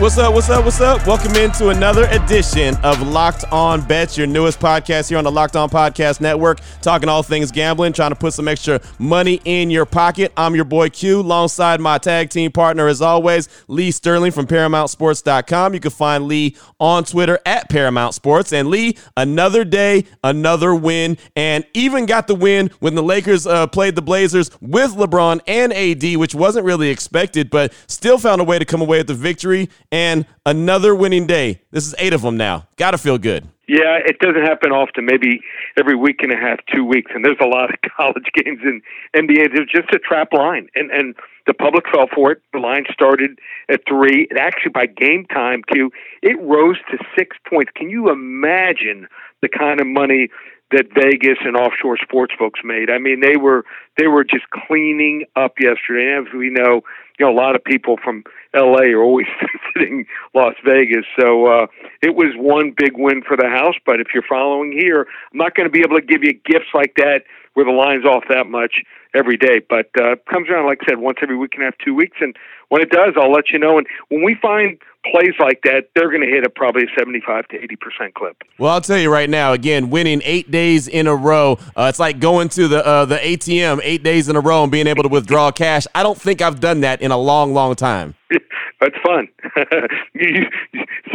What's up? What's up? What's up? Welcome into another edition of Locked On Bets, your newest podcast here on the Locked On Podcast Network, talking all things gambling, trying to put some extra money in your pocket. I'm your boy Q, alongside my tag team partner, as always, Lee Sterling from ParamountSports.com. You can find Lee on Twitter at Paramount Sports. And Lee, another day, another win, and even got the win when the Lakers uh, played the Blazers with LeBron and AD, which wasn't really expected, but still found a way to come away with the victory and another winning day. This is eight of them now. Got to feel good. Yeah, it doesn't happen often. Maybe every week and a half, two weeks, and there's a lot of college games in NBA. There's just a trap line, and and the public fell for it. The line started at three. It actually by game time, Q, it rose to six points. Can you imagine the kind of money that Vegas and offshore sports folks made? I mean, they were they were just cleaning up yesterday. And as we know, you know, a lot of people from LA are always visiting Las Vegas. So uh, it was one big win for the house. But if you're following here, I'm not going to be able to give you gifts like that where the line's off that much every day. But uh, comes around, like I said, once every week and a half, two weeks. And when it does, I'll let you know. And when we find plays like that, they're going to hit a probably a 75 to 80% clip. Well, I'll tell you right now, again, winning eight days in a row, uh, it's like going to the uh, the ATM eight days in a row and being able to withdraw cash. I don't think I've done that in a long, long time. That's fun.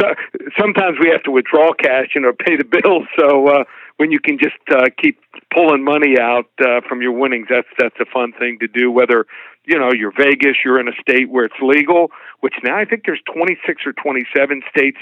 so, sometimes we have to withdraw cash, you know, pay the bills. So uh, when you can just uh, keep pulling money out uh, from your winnings, that's that's a fun thing to do. Whether you know you're Vegas, you're in a state where it's legal, which now I think there's 26 or 27 states.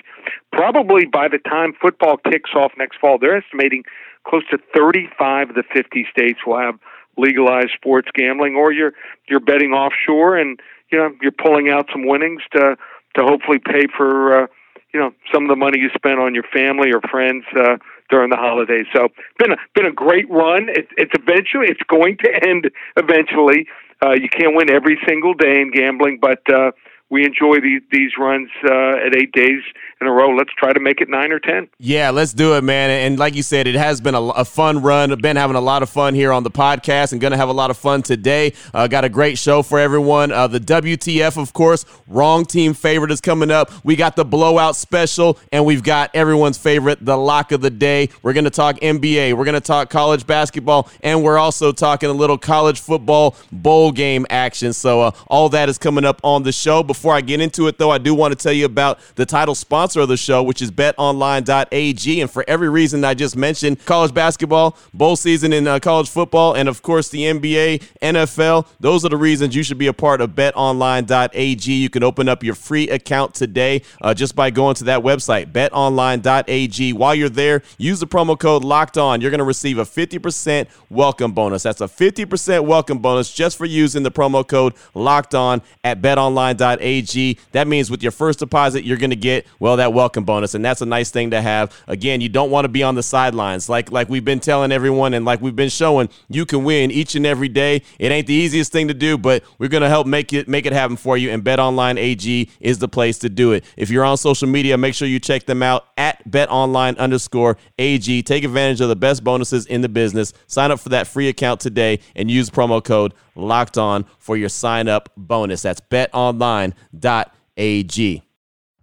Probably by the time football kicks off next fall, they're estimating close to 35 of the 50 states will have legalized sports gambling, or you're you're betting offshore and you know you're pulling out some winnings to to hopefully pay for uh, you know some of the money you spent on your family or friends uh, during the holidays. So been a been a great run. It, it's eventually it's going to end eventually. Uh, you can't win every single day in gambling, but uh, we enjoy these these runs uh, at eight days in a row. Let's try to make it nine or ten. Yeah, let's do it, man. And like you said, it has been a, a fun run. I've been having a lot of fun here on the podcast and going to have a lot of fun today. Uh, got a great show for everyone. Uh, the WTF, of course, wrong team favorite is coming up. We got the blowout special, and we've got everyone's favorite, the lock of the day. We're going to talk NBA. We're going to talk college basketball, and we're also talking a little college football bowl game action. So uh, all that is coming up on the show. Before before I get into it, though, I do want to tell you about the title sponsor of the show, which is betonline.ag. And for every reason I just mentioned college basketball, bowl season in uh, college football, and of course the NBA, NFL those are the reasons you should be a part of betonline.ag. You can open up your free account today uh, just by going to that website, betonline.ag. While you're there, use the promo code locked on. You're going to receive a 50% welcome bonus. That's a 50% welcome bonus just for using the promo code locked on at betonline.ag AG. That means with your first deposit, you're going to get, well, that welcome bonus. And that's a nice thing to have. Again, you don't want to be on the sidelines. Like, like we've been telling everyone and like we've been showing, you can win each and every day. It ain't the easiest thing to do, but we're going to help make it, make it happen for you. And BetOnline AG is the place to do it. If you're on social media, make sure you check them out at BetOnline underscore AG. Take advantage of the best bonuses in the business. Sign up for that free account today and use promo code locked on for your sign up bonus. That's betonline.ag.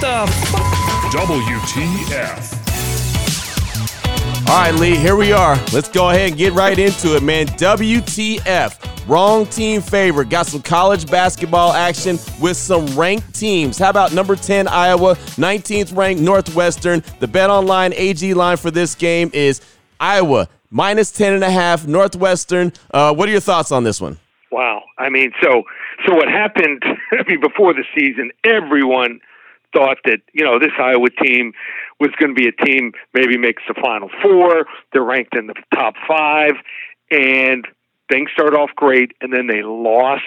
The fuck? WTF. All right, Lee, here we are. Let's go ahead and get right into it, man. WTF. Wrong team favorite. Got some college basketball action with some ranked teams. How about number 10 Iowa, 19th ranked Northwestern? The Bet Online AG line for this game is Iowa minus 10 and a half, Northwestern. Uh, what are your thoughts on this one? Wow. I mean, so so what happened I mean before the season, everyone thought that, you know, this Iowa team was going to be a team maybe makes the final four. They're ranked in the top 5 and things start off great and then they lost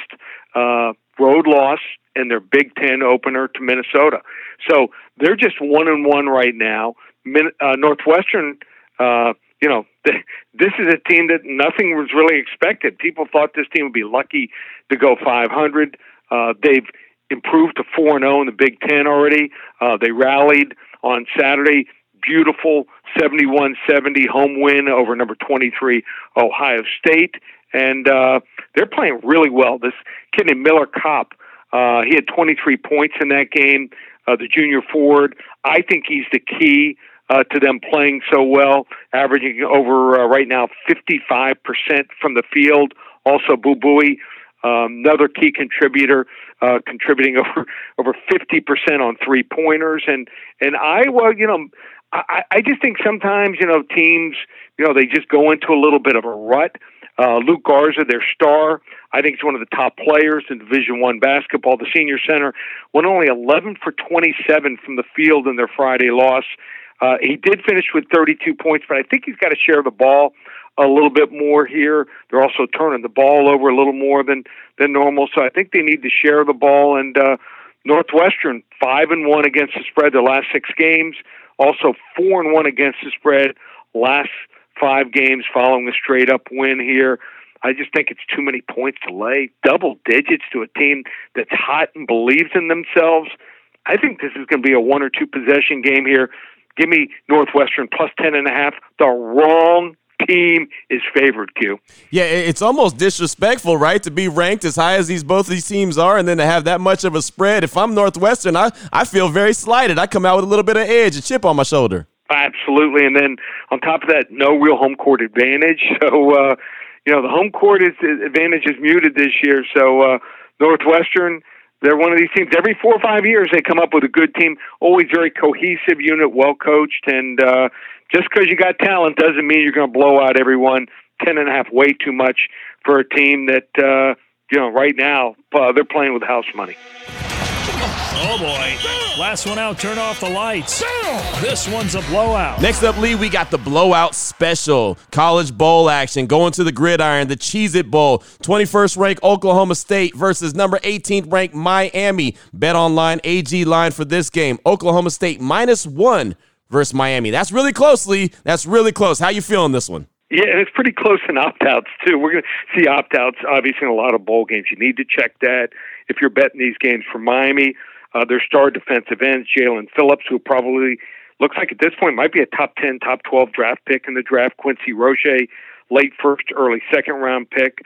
uh road loss in their Big 10 opener to Minnesota. So, they're just one and one right now. Min- uh, Northwestern uh you know, this is a team that nothing was really expected. People thought this team would be lucky to go 500. Uh, they've improved to 4 0 in the Big Ten already. Uh, they rallied on Saturday. Beautiful 71 70 home win over number 23 Ohio State. And uh, they're playing really well. This kid named Miller Kopp, uh, he had 23 points in that game. Uh, the junior forward. I think he's the key uh, to them playing so well, averaging over uh, right now 55% from the field. Also, Boo Buie, um, another key contributor, uh, contributing over over 50% on three pointers. And and Iowa, you know, I, I just think sometimes you know teams, you know, they just go into a little bit of a rut. Uh, Luka Garza, their star, I think he's one of the top players in Division One basketball. The senior center went only 11 for 27 from the field in their Friday loss. Uh, he did finish with 32 points, but I think he's got to share the ball a little bit more here. They're also turning the ball over a little more than than normal, so I think they need to share the ball. And uh, Northwestern five and one against the spread their last six games, also four and one against the spread last five games following a straight up win here. I just think it's too many points to lay. Double digits to a team that's hot and believes in themselves. I think this is going to be a one or two possession game here. Give me Northwestern plus ten and a half. The wrong team is favored, Q. Yeah, it's almost disrespectful, right, to be ranked as high as these both these teams are, and then to have that much of a spread. If I'm Northwestern, I I feel very slighted. I come out with a little bit of edge, a chip on my shoulder. Absolutely, and then on top of that, no real home court advantage. So uh, you know the home court is, advantage is muted this year. So uh, Northwestern they're one of these teams. Every four or five years, they come up with a good team. Always very cohesive unit, well coached, and uh, just because you got talent doesn't mean you're going to blow out everyone. Ten and a half, way too much for a team that uh, you know right now uh, they're playing with house money. Oh boy. Last one out, turn off the lights. This one's a blowout. Next up, Lee, we got the blowout special. College bowl action going to the gridiron, the Cheez It Bowl. 21st ranked Oklahoma State versus number 18th ranked Miami. Bet online AG line for this game. Oklahoma State minus one versus Miami. That's really close, Lee. That's really close. How you feeling this one? Yeah, and it's pretty close in opt outs too. We're going to see opt outs obviously in a lot of bowl games. You need to check that if you're betting these games for Miami. Uh, their star defensive ends, Jaelan Phillips, who probably looks like at this point might be a top 10, top 12 draft pick in the draft. Quincy Roche, late first, early second round pick.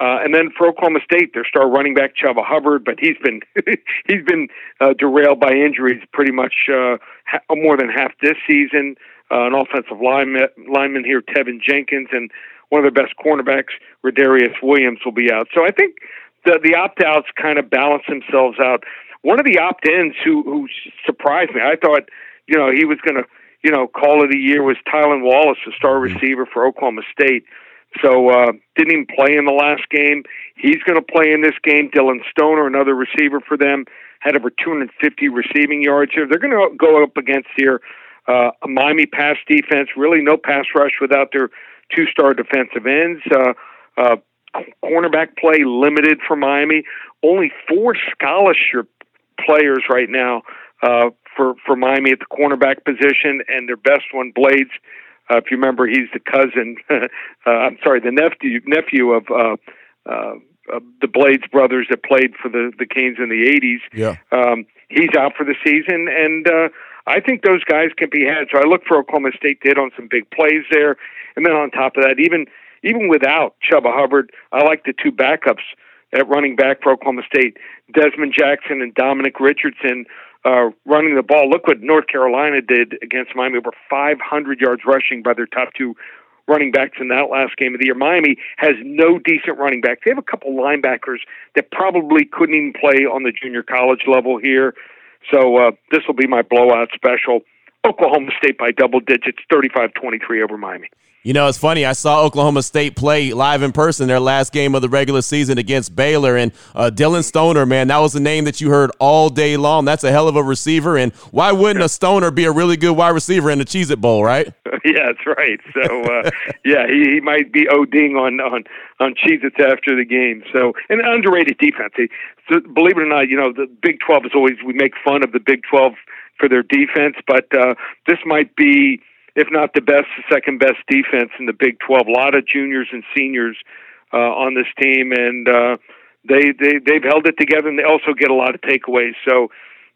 Uh, and then for Oklahoma State, their star running back Chuba Hubbard, but he's been he's been uh, derailed by injuries pretty much uh, ha- more than half this season. Uh, an offensive lineman, lineman here, Teven Jenkins, and one of their best cornerbacks, Rodarius Williams, will be out. So I think the the opt outs kind of balance themselves out. One of the opt ins who who surprised me, I thought, you know, he was going to, you know, call of the year was Tylan Wallace, the star mm-hmm. receiver for Oklahoma State. So uh, didn't even play in the last game. He's going to play in this game. Dillon Stoner, another receiver for them, had over 250 receiving yards here. They're going to go up against here uh, a Miami pass defense. Really, no pass rush without their two-star defensive ends. Uh, uh, cornerback play limited for Miami. Only four scholarship players right now uh, for for Miami at the cornerback position, and their best one, Blades. Uh, if you remember, he's the cousin. uh, I'm sorry, the nephew nephew of uh, uh, uh, the Blades brothers that played for the the Canes in the '80s. Yeah. Um, he's out for the season, and uh, I think those guys can be had. So I look for Oklahoma State to hit on some big plays there, and then on top of that, even even without Chuba Hubbard, I like the two backups at running back for Oklahoma State, Desmond Jackson and Dominic Richardson. Uh, running the ball. Look what North Carolina did against Miami. Over 500 yards rushing by their top two running backs in that last game of the year. Miami has no decent running backs. They have a couple linebackers that probably couldn't even play on the junior college level here. So uh, this will be my blowout special. Oklahoma State by double digits, 35-23 over Miami. You know, it's funny. I saw Oklahoma State play live in person their last game of the regular season against Baylor. And uh, Dillon Stoner, man, that was a name that you heard all day long. That's a hell of a receiver. And why wouldn't a Stoner be a really good wide receiver in the Cheez It Bowl, right? yeah, that's right. So, uh, yeah, he, he might be ODing on, on, on Cheez Its after the game. So, an underrated defense. So, believe it or not, you know, the Big 12 is always, we make fun of the Big 12 for their defense, but uh, this might be if not the best, the second best defense in the Big 12. A lot of juniors and seniors uh, on this team, and uh, they they they've held it together, and they also get a lot of takeaways. So.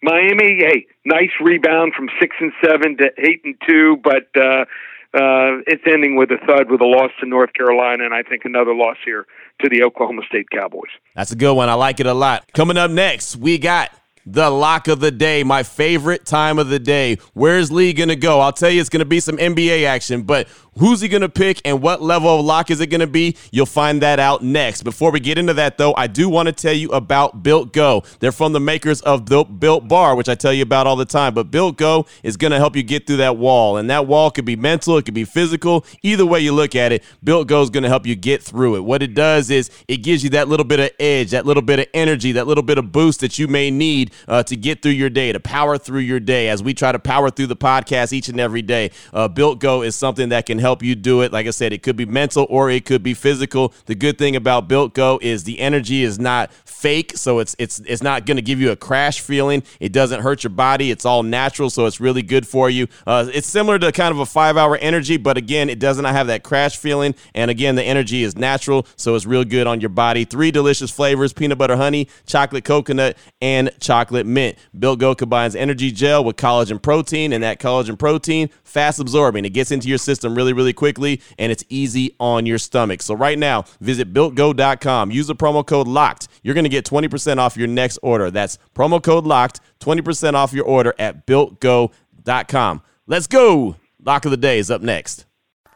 Miami, hey, nice rebound from six and seven to eight and two, but uh, uh, it's ending with a thud with a loss to North Carolina, and I think another loss here to the Oklahoma State Cowboys. That's a good one. I like it a lot. Coming up next, we got the lock of the day, my favorite time of the day. Where's Lee going to go? I'll tell you, it's going to be some NBA action, but Who's he going to pick and what level of lock is it going to be? You'll find that out next. Before we get into that, though, I do want to tell you about Built Go. They're from the makers of Built, Built Bar, which I tell you about all the time. But Built Go is going to help you get through that wall. And that wall could be mental, it could be physical. Either way you look at it, Built Go is going to help you get through it. What it does is it gives you that little bit of edge, that little bit of energy, that little bit of boost that you may need uh, to get through your day, to power through your day. As we try to power through the podcast each and every day, uh, Built Go is something that can help you do it. Like I said, it could be mental or it could be physical. The good thing about Built Go is the energy is not fake, so it's it's it's not going to give you a crash feeling. It doesn't hurt your body. It's all natural, so it's really good for you. Uh, it's similar to kind of a five hour energy, but again, it does not have that crash feeling. And again, the energy is natural, so it's real good on your body. Three delicious flavors: peanut butter honey, chocolate coconut, and chocolate mint. Built Go combines energy gel with collagen protein, and that collagen protein fast absorbing. It gets into your system really, really quickly and it's easy on your stomach. So right now, visit builtgo.com. Use the promo code LOCKED. You're going to get 20% off your next order. That's promo code LOCKED, 20% off your order at builtgo.com. Let's go. Lock of the day is up next.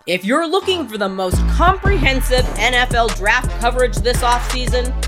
If you're looking for the most comprehensive NFL draft coverage this offseason,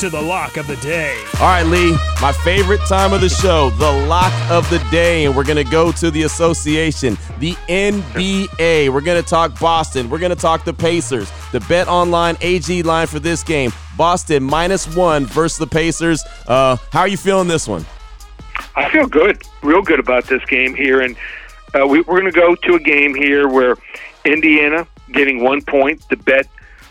to the lock of the day. All right, Lee, my favorite time of the show, the lock of the day. And we're going to go to the association, the NBA. We're going to talk Boston. We're going to talk the Pacers. The Bet Online AG line for this game Boston minus one versus the Pacers. Uh, how are you feeling this one? I feel good, real good about this game here. And uh, we, we're going to go to a game here where Indiana getting one point, the Bet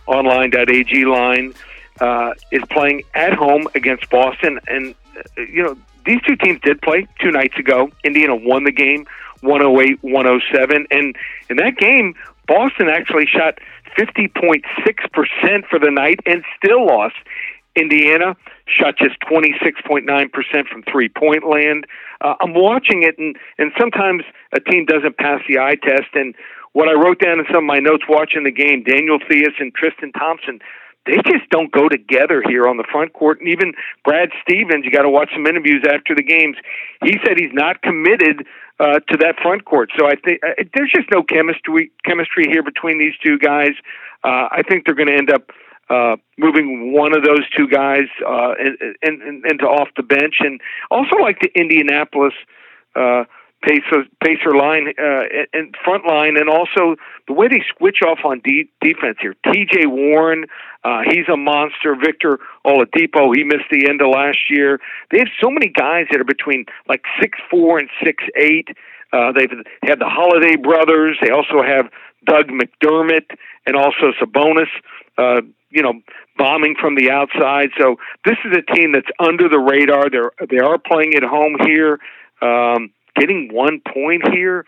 Online.ag line uh, is playing at home against Boston. And, uh, you know, these two teams did play two nights ago. Indiana won the game 108 107. And in that game, Boston actually shot 50.6% for the night and still lost. Indiana shot just 26.9% from three point land. Uh, I'm watching it, and, and sometimes a team doesn't pass the eye test. And what I wrote down in some of my notes watching the game, Daniel Theis and Tristan Thompson they just don't go together here on the front court. And even Brad Stevens, you got to watch some interviews after the games. He said he's not committed uh, to that front court. So I think uh, there's just no chemistry chemistry here between these two guys. Uh, I think they're going to end up uh, moving one of those two guys uh, into off the bench, and also like the Indianapolis uh, pacer pacer line uh, and front line, and also the way they switch off on de- defense here. T.J. Warren, uh, he's a monster. Victor Oladipo, he missed the end of last year. They have so many guys that are between like six four and six eight. Uh, they've had the Holiday brothers. They also have Doug McDermott and also Sabonis. Uh, you know, bombing from the outside. So this is a team that's under the radar. They're they are playing at home here, um, getting one point here.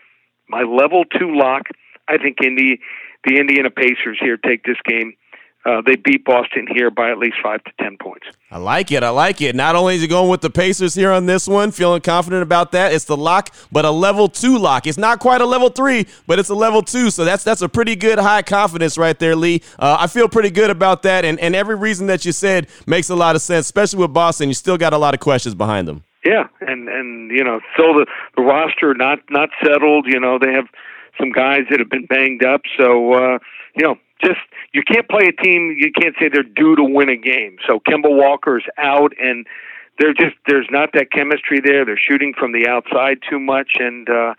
My level two lock. I think Indy, the Indiana Pacers here take this game uh, they beat Boston here by at least five to ten points. I like it. I like it. Not only is he going with the Pacers here on this one, feeling confident about that. It's the lock, but a level two lock. It's not quite a level three, but it's a level two. So that's that's a pretty good high confidence right there, Lee. Uh, I feel pretty good about that, and and every reason that you said makes a lot of sense, especially with Boston. You still got a lot of questions behind them. Yeah, and and you know, still the the roster not not settled. You know, they have some guys that have been banged up. So uh, you know, just you can't play a team. You can't say they're due to win a game. So Kemba Walker's out, and they're just there's not that chemistry there. They're shooting from the outside too much, and uh,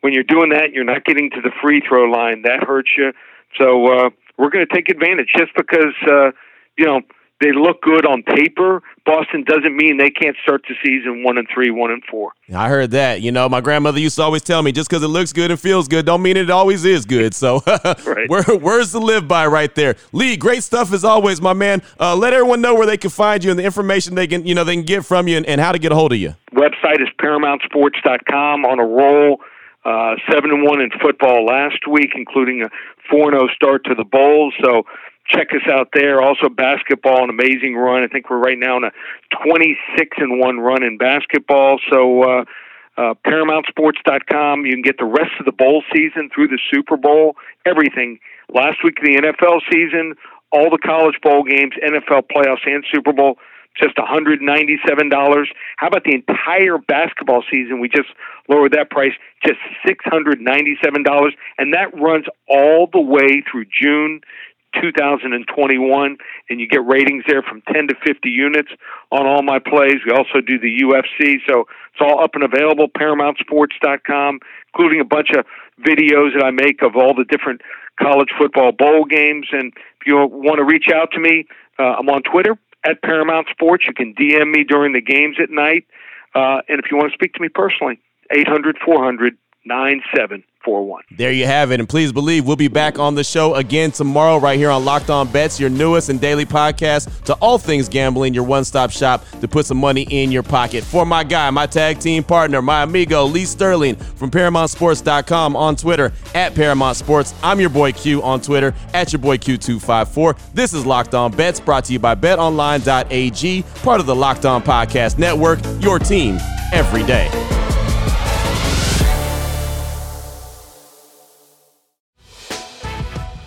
when you're doing that, you're not getting to the free throw line. That hurts you. So uh, we're going to take advantage just because uh, you know they look good on paper. Boston doesn't mean they can't start the season one and three, one and four. I heard that. You know, my grandmother used to always tell me, just because it looks good and feels good, don't mean it always is good. So, right. words to live by right there. Lee, great stuff as always, my man. Uh, let everyone know where they can find you and the information they can, you know, they can get from you and, and how to get a hold of you. Website is ParamountSports.com. On a roll, uh, seven and one in football last week, including a four zero oh start to the bowl. So check us out there. Also, basketball, an amazing run. I think we're right now in a 26 and one run in basketball. So, uh, uh, ParamountSports.com. You can get the rest of the bowl season through the Super Bowl, everything. Last week, the NFL season, all the college bowl games, NFL playoffs, and Super Bowl, just $197. How about the entire basketball season? We just lowered that price, just $697. And that runs all the way through June 2021, and you get ratings there from 10 to 50 units on all my plays. We also do the UFC, so it's all up and available. Paramountsports.com, including a bunch of videos that I make of all the different college football bowl games. And if you want to reach out to me, uh, I'm on Twitter at Paramount Sports. You can DM me during the games at night. Uh, and if you want to speak to me personally, 800 400 9741. There you have it. And please believe we'll be back on the show again tomorrow, right here on Locked On Bets, your newest and daily podcast to all things gambling, your one stop shop to put some money in your pocket. For my guy, my tag team partner, my amigo, Lee Sterling from ParamountSports.com on Twitter at Paramount Sports. I'm your boy Q on Twitter at your boy Q254. This is Locked On Bets brought to you by BetOnline.ag, part of the Locked On Podcast Network, your team every day.